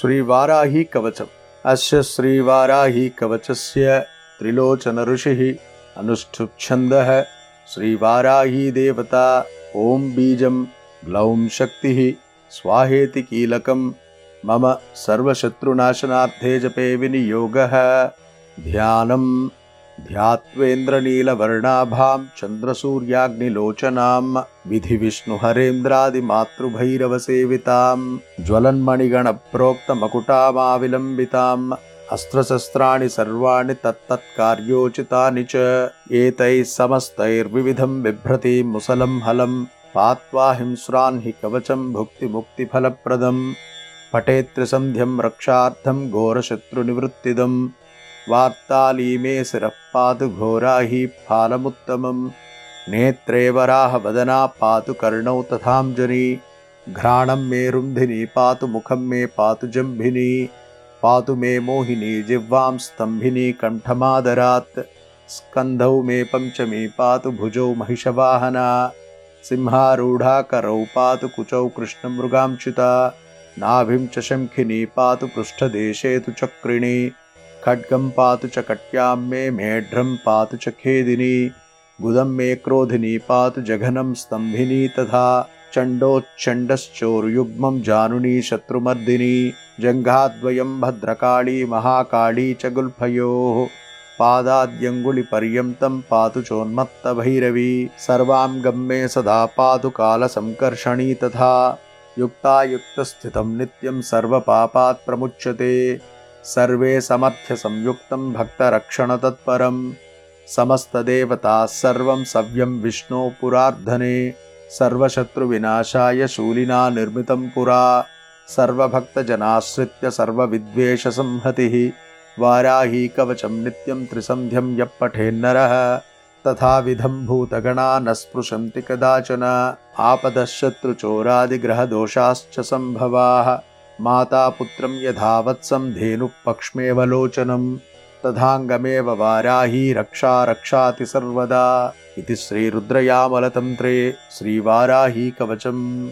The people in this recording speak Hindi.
श्रीवाराही कवचम् अस्य श्रीवाराही कवचस्य त्रिलोचन ऋषिः अनुष्ठुप्छन्दः। श्रीवाराही देवता, ॐ बीजं ग्लौं शक्ति, स्वाहेति कीलकं मम सर्वशत्रुनाशनार्थे जपे विनियोगः। ध्यानम्। ध्यात्वेन्द्रनीलवर्णाभां चन्द्रसूर्याग्निलोचनां विधिविष्णुहरेन्द्रादिमातृभैरवसेवितां ज्वलन्मणिगणप्रोक्तमकुटामाविलम्बिताम् अस्त्रशस्त्राणि सर्वाणि तत्तत्कार्योचितानि च एतैः समस्तैर्विविधं बिभ्रतीं मुसलं हलं पात्वा हिंस्रान् हि कवचं भुक्तिमुक्तिफलप्रदम् पठेत्रिसन्ध्यं रक्षार्थं घोरशत्रुनिवृत्तिदम् वार्तालीमे शिरः पातु घोरा हि फालमुत्तमम् नेत्रे वराहवदना पातु कर्णौ तथाञ्जनी घ्राणं मे रुन्धिनी पातु मुखं मे पातु जम्भिनी पातु मे मोहिनी जिह्वां स्तम्भिनी कण्ठमादरात् स्कन्धौ मे पञ्चमी पातु भुजौ महिषवाहना सिंहारूढा करौ पातु कुचौ कृष्णमृगांच्युता नाभिं च शङ्खिनी पातु पृष्ठदेशे तु चक्रिणी खड्गं पातु च कट्यां मे मेढ्रं पातु च खेदिनी। गुदं मे क्रोधिनी पातु जघनं स्तम्भिनी तथा चण्डोच्चण्डश्चोर्युग्मं जानुनी शत्रुमर्दिनी। जङ्घाद्वयं भद्रकाली महाकाली च गुल्फयोः। पादाद्यङ्गुलिपर्यन्तं पातु चोन्मत्तभैरवी। सर्वाङ्गं मे सदा पातु कालसङ्कर्षणी तथा। युक्तायुक्तस्थितं नित्यं सर्वपापात् प्रमुच्यते सर्वे समर्थ्यसंयुक्तं भक्तरक्षणतत्परं। समस्तदेवताः सर्वं सव्यं विष्णो पुरार्धने। सर्वशत्रुविनाशाय शूलिना निर्मितं पुरा। सर्वभक्तजनाश्रित्य सर्वविद्वेषसंहतिः। वाराही कवचं नित्यं त्रिसन्ध्यं यः पठेन्नरः तथाविधं भूतगणा न स्पृशन्ति कदाचन। आपदः शत्रुचोरादिग्रहदोषाश्च सम्भवाः माता पुत्रं यथा वत्सं धेनुः पक्ष्मेवलोचनं तथाङ्गमेव वाराही रक्षा रक्षाति सर्वदा इति श्रीरुद्रयामलतन्त्रे श्रीवाराही कवचम्